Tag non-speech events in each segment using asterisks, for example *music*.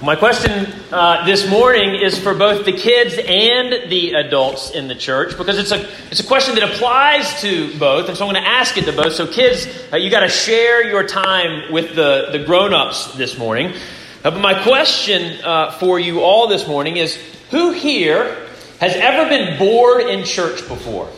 My question uh, this morning is for both the kids and the adults in the church because it's a, it's a question that applies to both, and so I'm going to ask it to both. So, kids, uh, you got to share your time with the, the grown ups this morning. Uh, but my question uh, for you all this morning is who here has ever been bored in church before?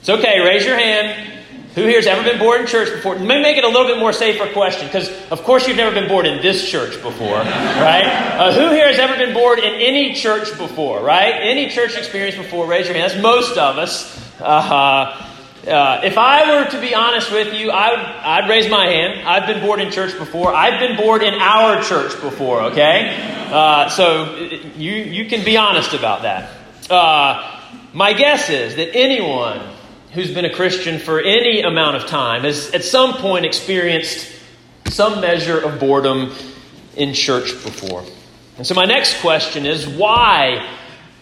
It's okay, raise your hand. Who here has ever been bored in church before? Let me make it a little bit more safer question, because of course you've never been bored in this church before, right? Uh, who here has ever been bored in any church before, right? Any church experience before? Raise your hand. That's most of us. Uh, uh, if I were to be honest with you, I would, I'd raise my hand. I've been bored in church before. I've been bored in our church before. Okay, uh, so you you can be honest about that. Uh, my guess is that anyone who's been a Christian for any amount of time has at some point experienced some measure of boredom in church before. And so, my next question is why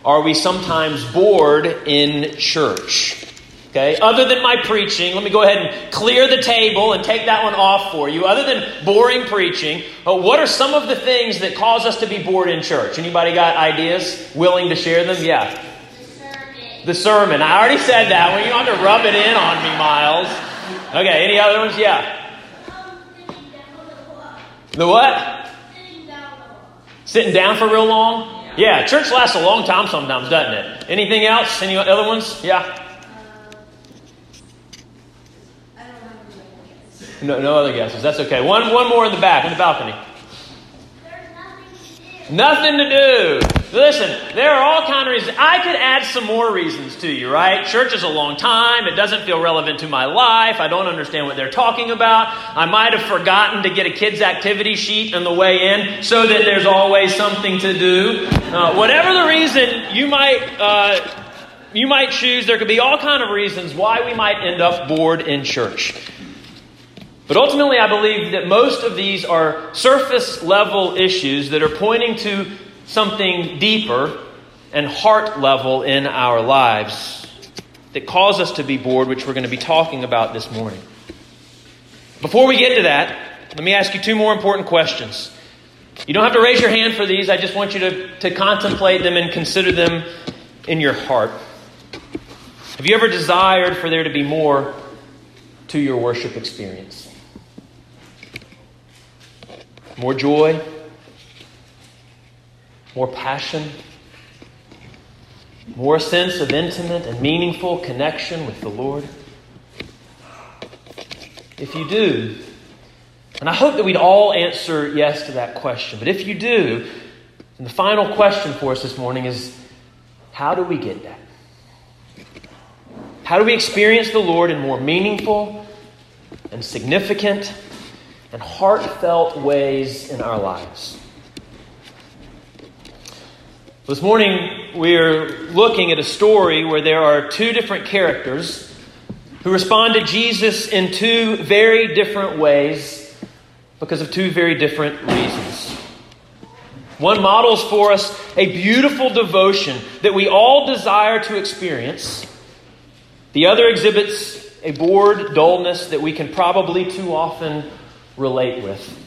are we sometimes bored in church? Okay, other than my preaching, let me go ahead and clear the table and take that one off for you. Other than boring preaching, uh, what are some of the things that cause us to be bored in church? Anybody got ideas? Willing to share them? Yeah the sermon. I already said that. Well, you have to rub it in on me, Miles. Okay, any other ones? Yeah. The what? Sitting down for real long? Yeah, church lasts a long time sometimes, doesn't it? Anything else? Any other ones? Yeah. No, no other guesses. That's okay. One, one more in the back, in the balcony. Nothing to do. Listen, there are all kind of reasons. I could add some more reasons to you, right? Church is a long time. It doesn't feel relevant to my life. I don't understand what they're talking about. I might have forgotten to get a kid's activity sheet on the way in so that there's always something to do. Uh, whatever the reason you might, uh, you might choose, there could be all kind of reasons why we might end up bored in church. But ultimately, I believe that most of these are surface level issues that are pointing to something deeper and heart level in our lives that cause us to be bored, which we're going to be talking about this morning. Before we get to that, let me ask you two more important questions. You don't have to raise your hand for these, I just want you to, to contemplate them and consider them in your heart. Have you ever desired for there to be more to your worship experience? More joy? More passion, more sense of intimate and meaningful connection with the Lord? If you do, and I hope that we'd all answer yes to that question, but if you do, then the final question for us this morning is how do we get that? How do we experience the Lord in more meaningful and significant and heartfelt ways in our lives? This morning, we're looking at a story where there are two different characters who respond to Jesus in two very different ways because of two very different reasons. One models for us a beautiful devotion that we all desire to experience, the other exhibits a bored dullness that we can probably too often relate with.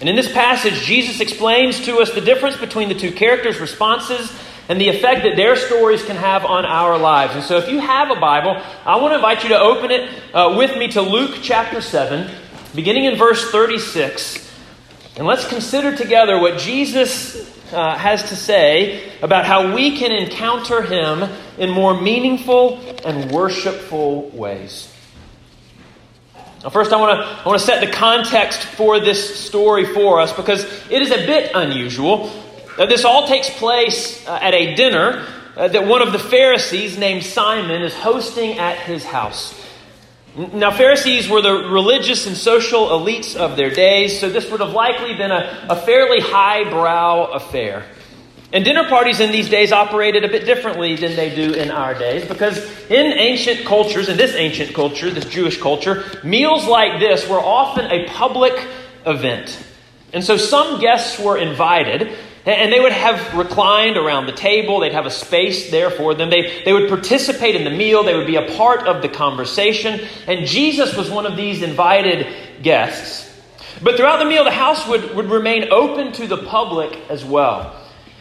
And in this passage, Jesus explains to us the difference between the two characters' responses and the effect that their stories can have on our lives. And so, if you have a Bible, I want to invite you to open it uh, with me to Luke chapter 7, beginning in verse 36. And let's consider together what Jesus uh, has to say about how we can encounter him in more meaningful and worshipful ways. Now, first, I want to I want to set the context for this story for us because it is a bit unusual. Uh, this all takes place uh, at a dinner uh, that one of the Pharisees named Simon is hosting at his house. Now, Pharisees were the religious and social elites of their days, so this would have likely been a, a fairly highbrow affair. And dinner parties in these days operated a bit differently than they do in our days because in ancient cultures, in this ancient culture, this Jewish culture, meals like this were often a public event. And so some guests were invited and they would have reclined around the table. They'd have a space there for them. They, they would participate in the meal. They would be a part of the conversation. And Jesus was one of these invited guests. But throughout the meal, the house would, would remain open to the public as well.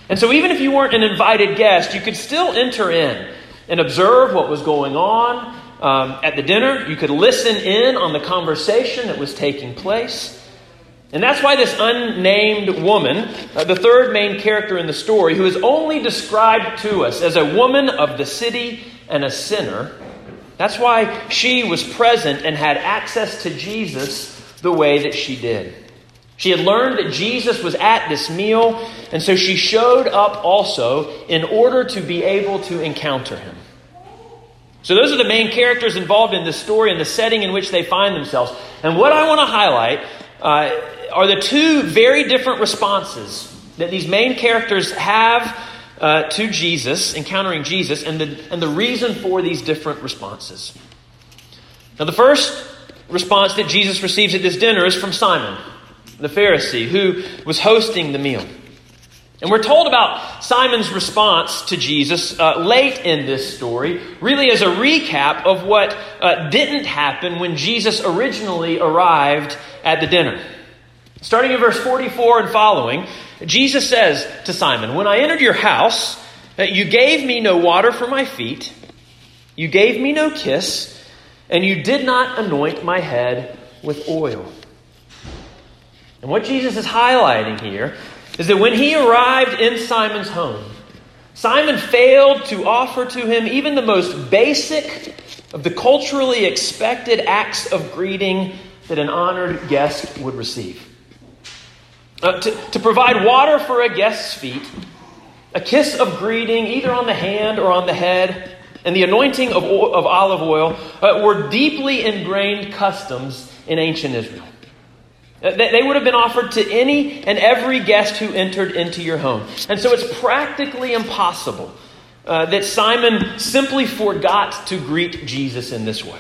And so, even if you weren't an invited guest, you could still enter in and observe what was going on um, at the dinner. You could listen in on the conversation that was taking place. And that's why this unnamed woman, uh, the third main character in the story, who is only described to us as a woman of the city and a sinner, that's why she was present and had access to Jesus the way that she did. She had learned that Jesus was at this meal, and so she showed up also in order to be able to encounter him. So, those are the main characters involved in this story and the setting in which they find themselves. And what I want to highlight uh, are the two very different responses that these main characters have uh, to Jesus, encountering Jesus, and the, and the reason for these different responses. Now, the first response that Jesus receives at this dinner is from Simon, the Pharisee, who was hosting the meal. And we're told about Simon's response to Jesus uh, late in this story, really as a recap of what uh, didn't happen when Jesus originally arrived at the dinner. Starting in verse 44 and following, Jesus says to Simon, When I entered your house, uh, you gave me no water for my feet, you gave me no kiss, and you did not anoint my head with oil. And what Jesus is highlighting here is that when he arrived in Simon's home, Simon failed to offer to him even the most basic of the culturally expected acts of greeting that an honored guest would receive. Uh, to, to provide water for a guest's feet, a kiss of greeting either on the hand or on the head, and the anointing of, oil, of olive oil uh, were deeply ingrained customs in ancient Israel. Uh, they would have been offered to any and every guest who entered into your home. And so it's practically impossible uh, that Simon simply forgot to greet Jesus in this way.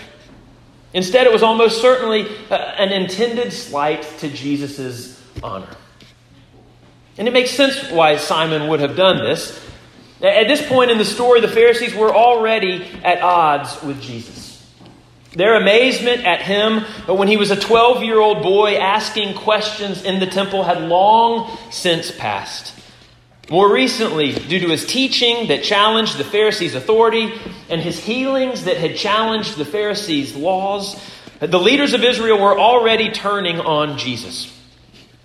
Instead, it was almost certainly uh, an intended slight to Jesus' honor. And it makes sense why Simon would have done this. At this point in the story, the Pharisees were already at odds with Jesus. Their amazement at him when he was a 12 year old boy asking questions in the temple had long since passed. More recently, due to his teaching that challenged the Pharisees' authority and his healings that had challenged the Pharisees' laws, the leaders of Israel were already turning on Jesus.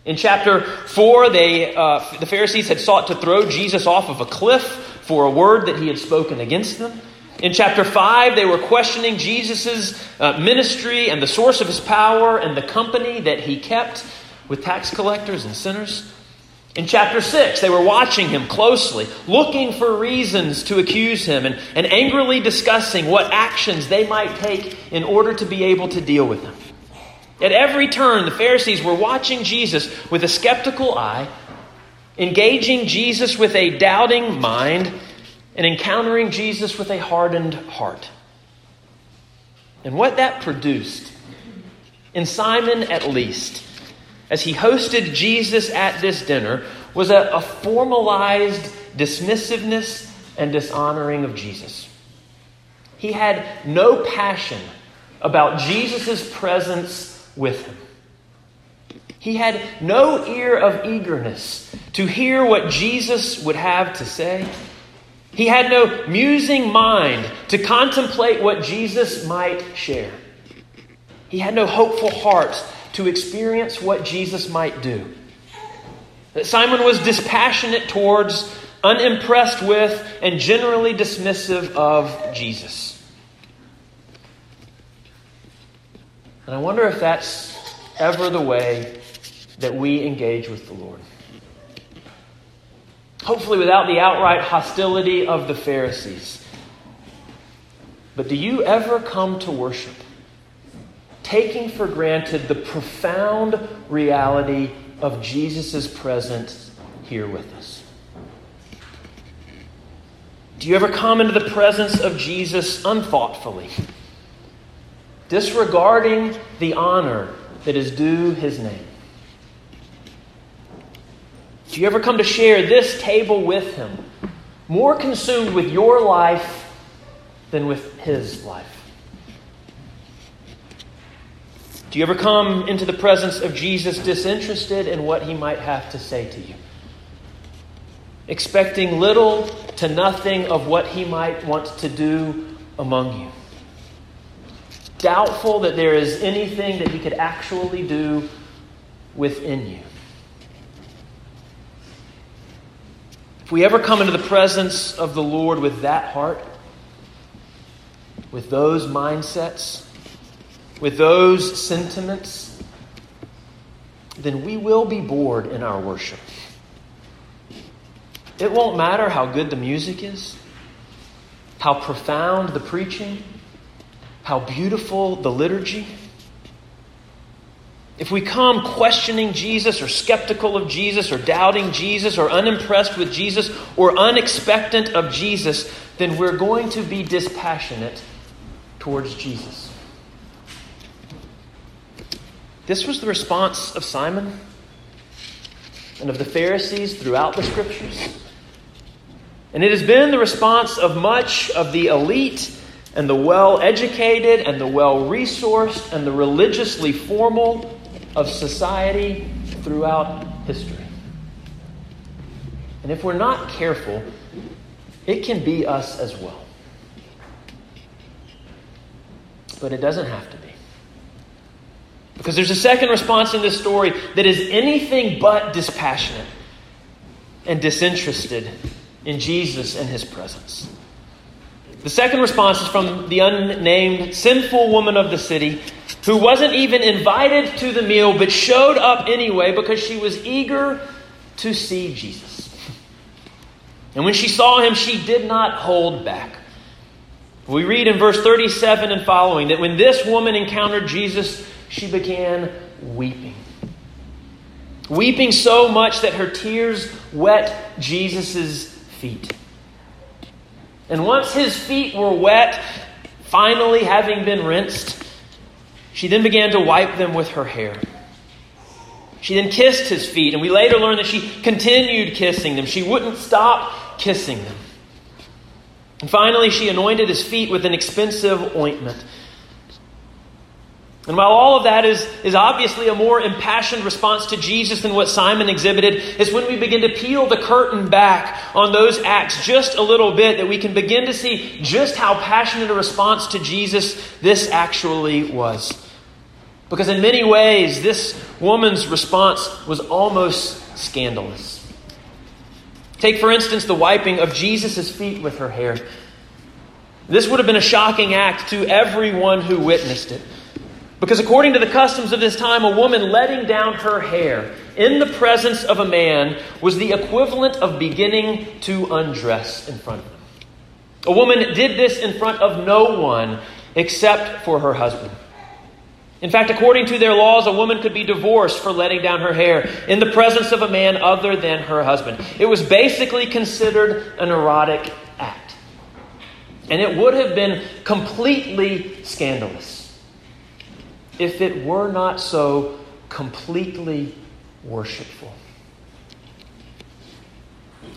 In chapter 4, they, uh, the Pharisees had sought to throw Jesus off of a cliff for a word that he had spoken against them. In chapter 5, they were questioning Jesus' uh, ministry and the source of his power and the company that he kept with tax collectors and sinners. In chapter 6, they were watching him closely, looking for reasons to accuse him, and, and angrily discussing what actions they might take in order to be able to deal with him. At every turn, the Pharisees were watching Jesus with a skeptical eye, engaging Jesus with a doubting mind, and encountering Jesus with a hardened heart. And what that produced, in Simon at least, as he hosted Jesus at this dinner, was a, a formalized dismissiveness and dishonoring of Jesus. He had no passion about Jesus' presence with him. He had no ear of eagerness to hear what Jesus would have to say. He had no musing mind to contemplate what Jesus might share. He had no hopeful heart to experience what Jesus might do. That Simon was dispassionate towards, unimpressed with, and generally dismissive of Jesus. And I wonder if that's ever the way that we engage with the Lord. Hopefully, without the outright hostility of the Pharisees. But do you ever come to worship taking for granted the profound reality of Jesus' presence here with us? Do you ever come into the presence of Jesus unthoughtfully? disregarding the honor that is due his name. Do you ever come to share this table with him, more consumed with your life than with his life? Do you ever come into the presence of Jesus disinterested in what he might have to say to you? Expecting little to nothing of what he might want to do among you? Doubtful that there is anything that he could actually do within you? If we ever come into the presence of the Lord with that heart, with those mindsets, with those sentiments, then we will be bored in our worship. It won't matter how good the music is, how profound the preaching, how beautiful the liturgy. If we come questioning Jesus or skeptical of Jesus or doubting Jesus or unimpressed with Jesus or unexpectant of Jesus, then we're going to be dispassionate towards Jesus. This was the response of Simon and of the Pharisees throughout the scriptures. And it has been the response of much of the elite and the well educated and the well resourced and the religiously formal of society throughout history. And if we're not careful, it can be us as well. But it doesn't have to be. Because there's a second response in this story that is anything but dispassionate and disinterested in Jesus and his presence. The second response is from the unnamed sinful woman of the city who wasn't even invited to the meal but showed up anyway because she was eager to see Jesus. And when she saw him, she did not hold back. We read in verse 37 and following that when this woman encountered Jesus, she began weeping. Weeping so much that her tears wet Jesus' feet. And once his feet were wet, finally having been rinsed, she then began to wipe them with her hair. She then kissed his feet, and we later learn that she continued kissing them. She wouldn't stop kissing them. And finally, she anointed his feet with an expensive ointment. And while all of that is, is obviously a more impassioned response to Jesus than what Simon exhibited, is when we begin to peel the curtain back on those acts just a little bit that we can begin to see just how passionate a response to Jesus this actually was. Because in many ways, this woman's response was almost scandalous. Take, for instance, the wiping of Jesus' feet with her hair. This would have been a shocking act to everyone who witnessed it. Because according to the customs of this time, a woman letting down her hair in the presence of a man was the equivalent of beginning to undress in front of him. A woman did this in front of no one except for her husband. In fact, according to their laws, a woman could be divorced for letting down her hair in the presence of a man other than her husband. It was basically considered an erotic act. And it would have been completely scandalous if it were not so completely worshipful.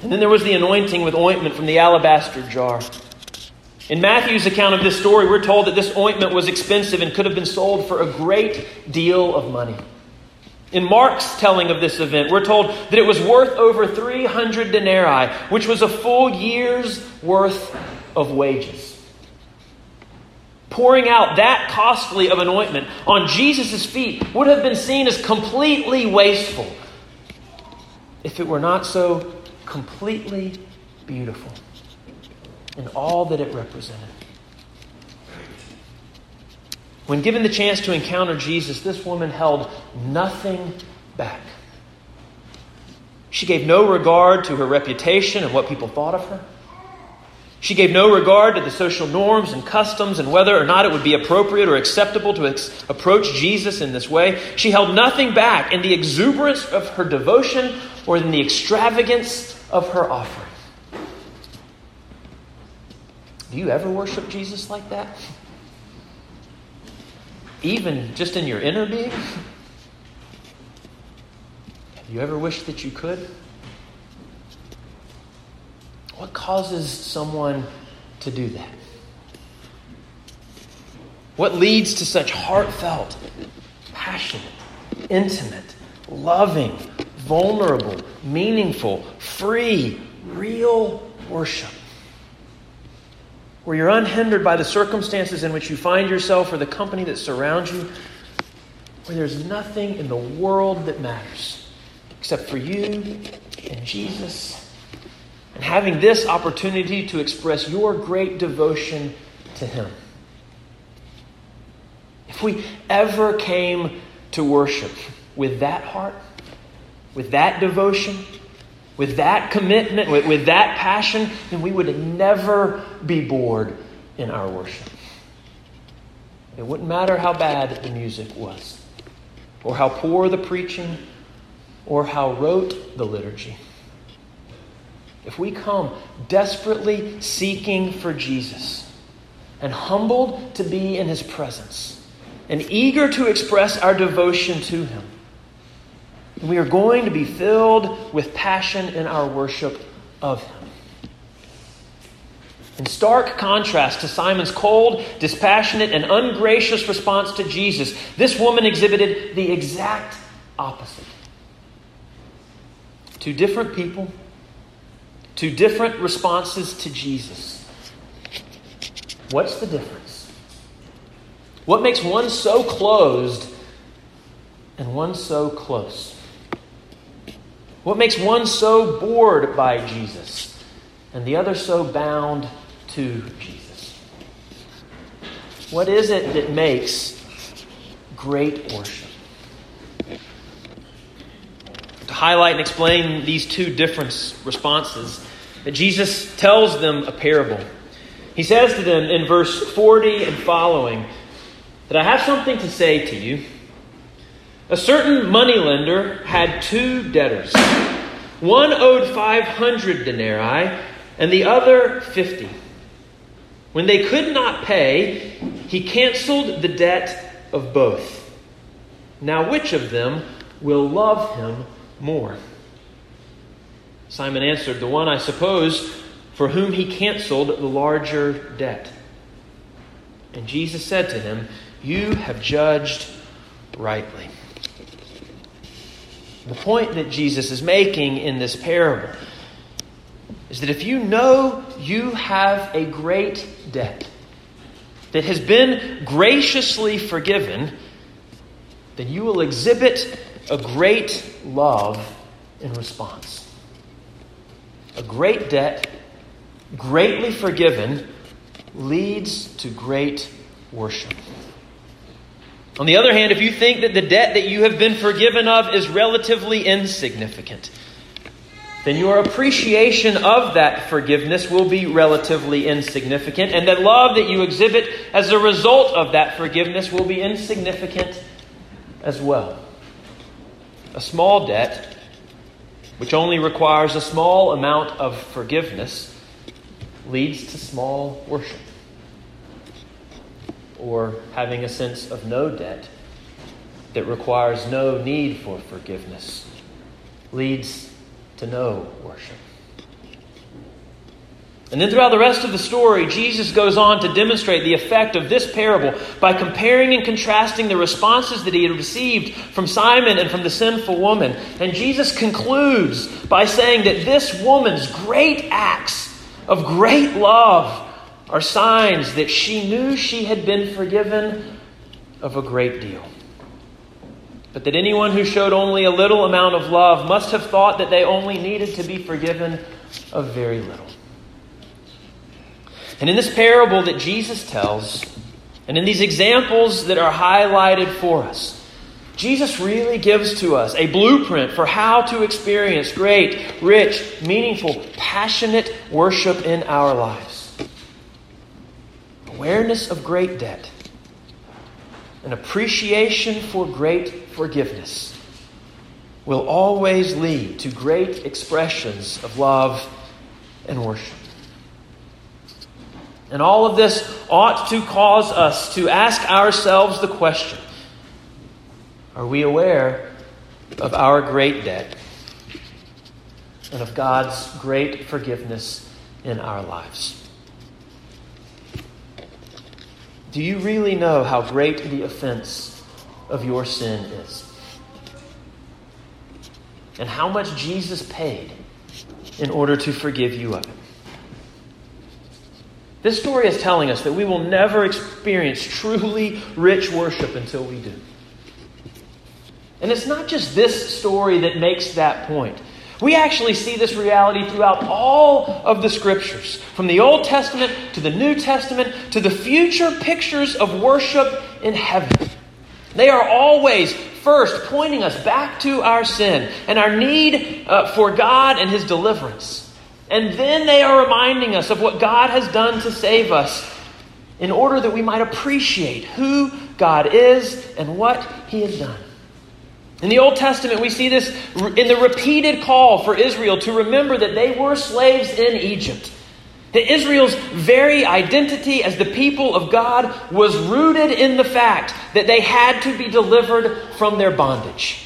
And then there was the anointing with ointment from the alabaster jar. In Matthew's account of this story, we're told that this ointment was expensive and could have been sold for a great deal of money. In Mark's telling of this event, we're told that it was worth over 300 denarii, which was a full year's worth of wages pouring out that costly of an ointment on Jesus' feet would have been seen as completely wasteful if it were not so completely beautiful in all that it represented. When given the chance to encounter Jesus, this woman held nothing back. She gave no regard to her reputation and what people thought of her. She gave no regard to the social norms and customs and whether or not it would be appropriate or acceptable to ex- approach Jesus in this way. She held nothing back in the exuberance of her devotion or in the extravagance of her offering. Do you ever worship Jesus like that? Even just in your inner being? Have you ever wished that you could? What causes someone to do that? What leads to such heartfelt, passionate, intimate, loving, vulnerable, meaningful, free, real worship. Where you're unhindered by the circumstances in which you find yourself or the company that surrounds you. Where there's nothing in the world that matters except for you and Jesus. And having this opportunity to express your great devotion to Him. If we ever came to worship with that heart, with that devotion, with that commitment, with, with that passion, then we would never be bored in our worship. It wouldn't matter how bad the music was, or how poor the preaching, or how rote the liturgy. If we come desperately seeking for Jesus and humbled to be in his presence and eager to express our devotion to him, we are going to be filled with passion in our worship of Him. In stark contrast to Simon's cold, dispassionate, and ungracious response to Jesus, this woman exhibited the exact opposite. Two different people, two different responses to Jesus. What's the difference? What makes one so closed and one so close? What makes one so bored by Jesus and the other so bound to Jesus? What is it that makes great worship? To highlight and explain these two different responses, Jesus tells them a parable. He says to them in verse 40 and following that I have something to say to you. A certain moneylender had two debtors. One owed 500 denarii and the other 50. When they could not pay, he canceled the debt of both. Now, which of them will love him more? Simon answered, The one, I suppose, for whom he canceled the larger debt. And Jesus said to him, You have judged rightly. The point that Jesus is making in this parable is that if you know you have a great debt that has been graciously forgiven, then you will exhibit a great love in response. A great debt, greatly forgiven, leads to great worship. On the other hand, if you think that the debt that you have been forgiven of is relatively insignificant, then your appreciation of that forgiveness will be relatively insignificant, and the love that you exhibit as a result of that forgiveness will be insignificant as well. A small debt, which only requires a small amount of forgiveness, leads to small worship or having a sense of no debt that requires no need for forgiveness leads to no worship. And then throughout the rest of the story, Jesus goes on to demonstrate the effect of this parable by comparing and contrasting the responses that he had received from Simon and from the sinful woman. And Jesus concludes by saying that this woman's great acts of great love are signs that she knew she had been forgiven of a great deal. But that anyone who showed only a little amount of love must have thought that they only needed to be forgiven of very little. And in this parable that Jesus tells, and in these examples that are highlighted for us, Jesus really gives to us a blueprint for how to experience great, rich, meaningful, passionate worship in our lives awareness of great debt, an appreciation for great forgiveness will always lead to great expressions of love and worship. And all of this ought to cause us to ask ourselves the question Are we aware of our great debt and of God's great forgiveness in our lives? Do you really know how great the offense of your sin is. And how much Jesus paid in order to forgive you of it. This story is telling us that we will never experience truly rich worship until we do. And it's not just this story that makes that point. We actually see this reality throughout all of the scriptures, from the Old Testament to the New Testament to the future pictures of worship in heaven. They are always first pointing us back to our sin and our need uh, for God and His deliverance. And then they are reminding us of what God has done to save us in order that we might appreciate who God is and what He has done. In the Old Testament, we see this in the repeated call for Israel to remember that they were slaves in Egypt. That Israel's very identity as the people of God was rooted in the fact that they had to be delivered from their bondage.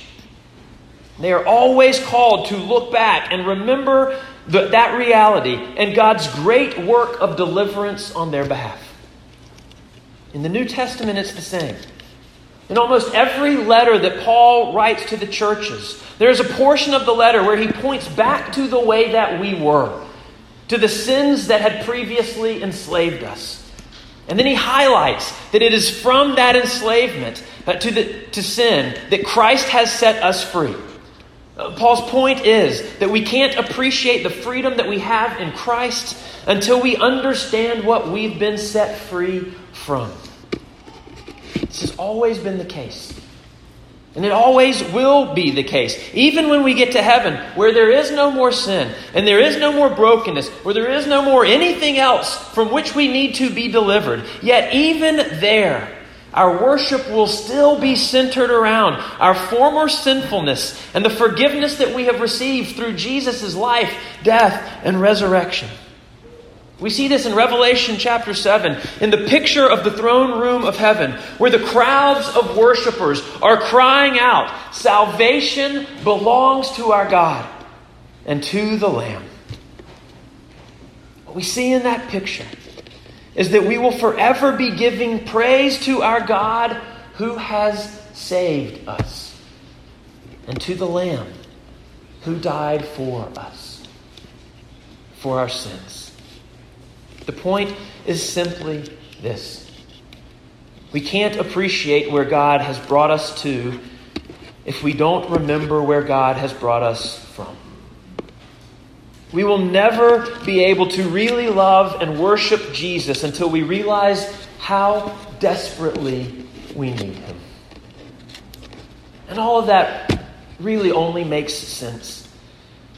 They are always called to look back and remember that reality and God's great work of deliverance on their behalf. In the New Testament, it's the same. In almost every letter that Paul writes to the churches, there's a portion of the letter where he points back to the way that we were, to the sins that had previously enslaved us. And then he highlights that it is from that enslavement to, the, to sin that Christ has set us free. Paul's point is that we can't appreciate the freedom that we have in Christ until we understand what we've been set free from. This has always been the case. And it always will be the case. Even when we get to heaven, where there is no more sin, and there is no more brokenness, where there is no more anything else from which we need to be delivered, yet even there, our worship will still be centered around our former sinfulness and the forgiveness that we have received through Jesus' life, death, and resurrection. We see this in Revelation chapter 7, in the picture of the throne room of heaven, where the crowds of worshipers are crying out, Salvation belongs to our God and to the Lamb. What we see in that picture is that we will forever be giving praise to our God who has saved us and to the Lamb who died for us, for our sins. The point is simply this we can't appreciate where God has brought us to if we don't remember where God has brought us from. We will never be able to really love and worship Jesus until we realize how desperately we need him. And all of that really only makes sense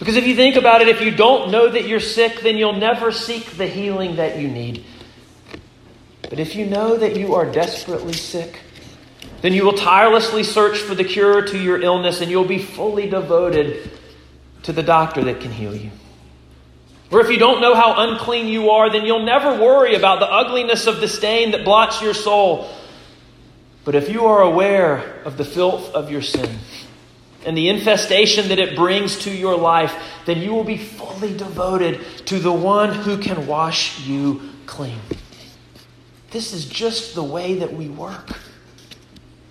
because if you think about it, if you don't know that you're sick, then you'll never seek the healing that you need. But if you know that you are desperately sick, then you will tirelessly search for the cure to your illness and you'll be fully devoted to the doctor that can heal you. Or if you don't know how unclean you are, then you'll never worry about the ugliness of the stain that blots your soul. But if you are aware of the filth of your sin, and the infestation that it brings to your life, then you will be fully devoted to the one who can wash you clean. This is just the way that we work.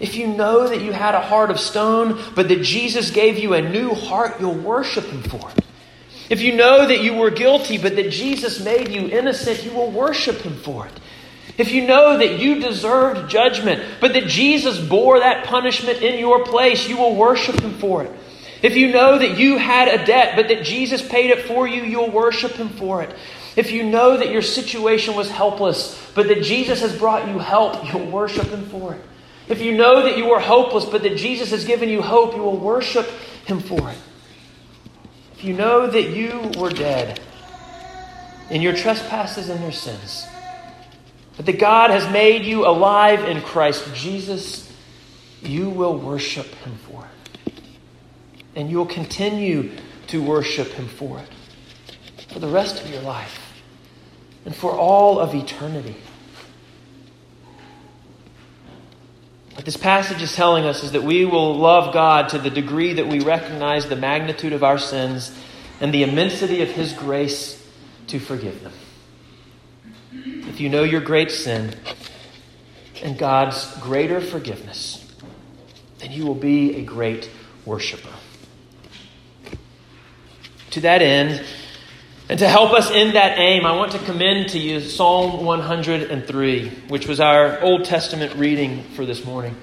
If you know that you had a heart of stone, but that Jesus gave you a new heart, you'll worship Him for it. If you know that you were guilty, but that Jesus made you innocent, you will worship Him for it. If you know that you deserved judgment, but that Jesus bore that punishment in your place, you will worship Him for it. If you know that you had a debt, but that Jesus paid it for you, you'll worship Him for it. If you know that your situation was helpless, but that Jesus has brought you help, you'll worship Him for it. If you know that you were hopeless, but that Jesus has given you hope, you will worship Him for it. You know that you were dead in your trespasses and your sins, but that God has made you alive in Christ Jesus, you will worship Him for it. And you will continue to worship Him for it for the rest of your life and for all of eternity. What this passage is telling us is that we will love God to the degree that we recognize the magnitude of our sins and the immensity of His grace to forgive them if you know your great sin and God's greater forgiveness, then you will be a great worshiper. To that end, and to help us in that aim, I want to commend to you Psalm 103, which was our Old Testament reading for this morning.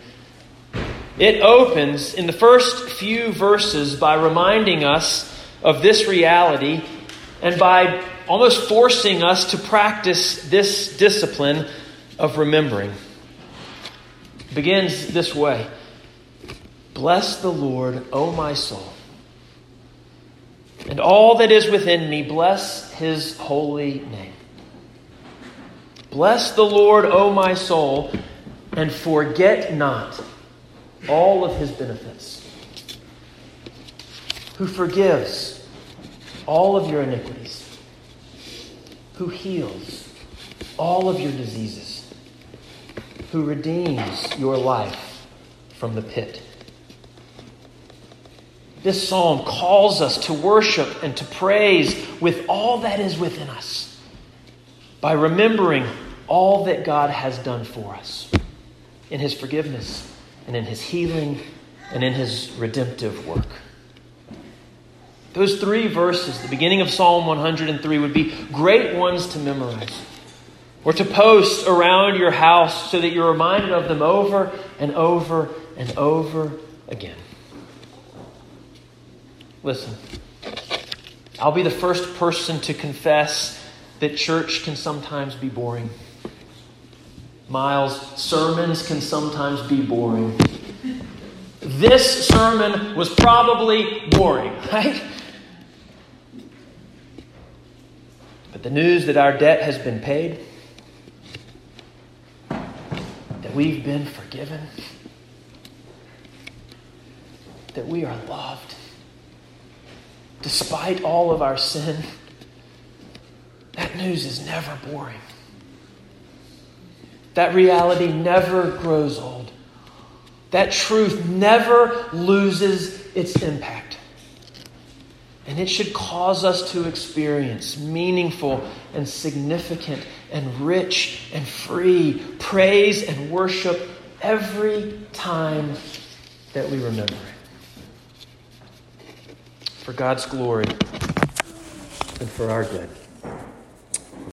It opens in the first few verses by reminding us of this reality and by almost forcing us to practice this discipline of remembering. It begins this way Bless the Lord, O my soul and all that is within me, bless his holy name. Bless the Lord, O my soul, and forget not all of his benefits, who forgives all of your iniquities, who heals all of your diseases, who redeems your life from the pit this psalm calls us to worship and to praise with all that is within us by remembering all that God has done for us in His forgiveness and in His healing and in His redemptive work. Those three verses, the beginning of Psalm 103, would be great ones to memorize or to post around your house so that you're reminded of them over and over and over again. Listen, I'll be the first person to confess that church can sometimes be boring. Miles, sermons can sometimes be boring. This sermon was probably boring, *laughs* right? But the news that our debt has been paid, that we've been forgiven, that we are loved, despite all of our sin, that news is never boring. That reality never grows old. That truth never loses its impact. And it should cause us to experience meaningful and significant and rich and free praise and worship every time that we remember it for God's glory and for our good.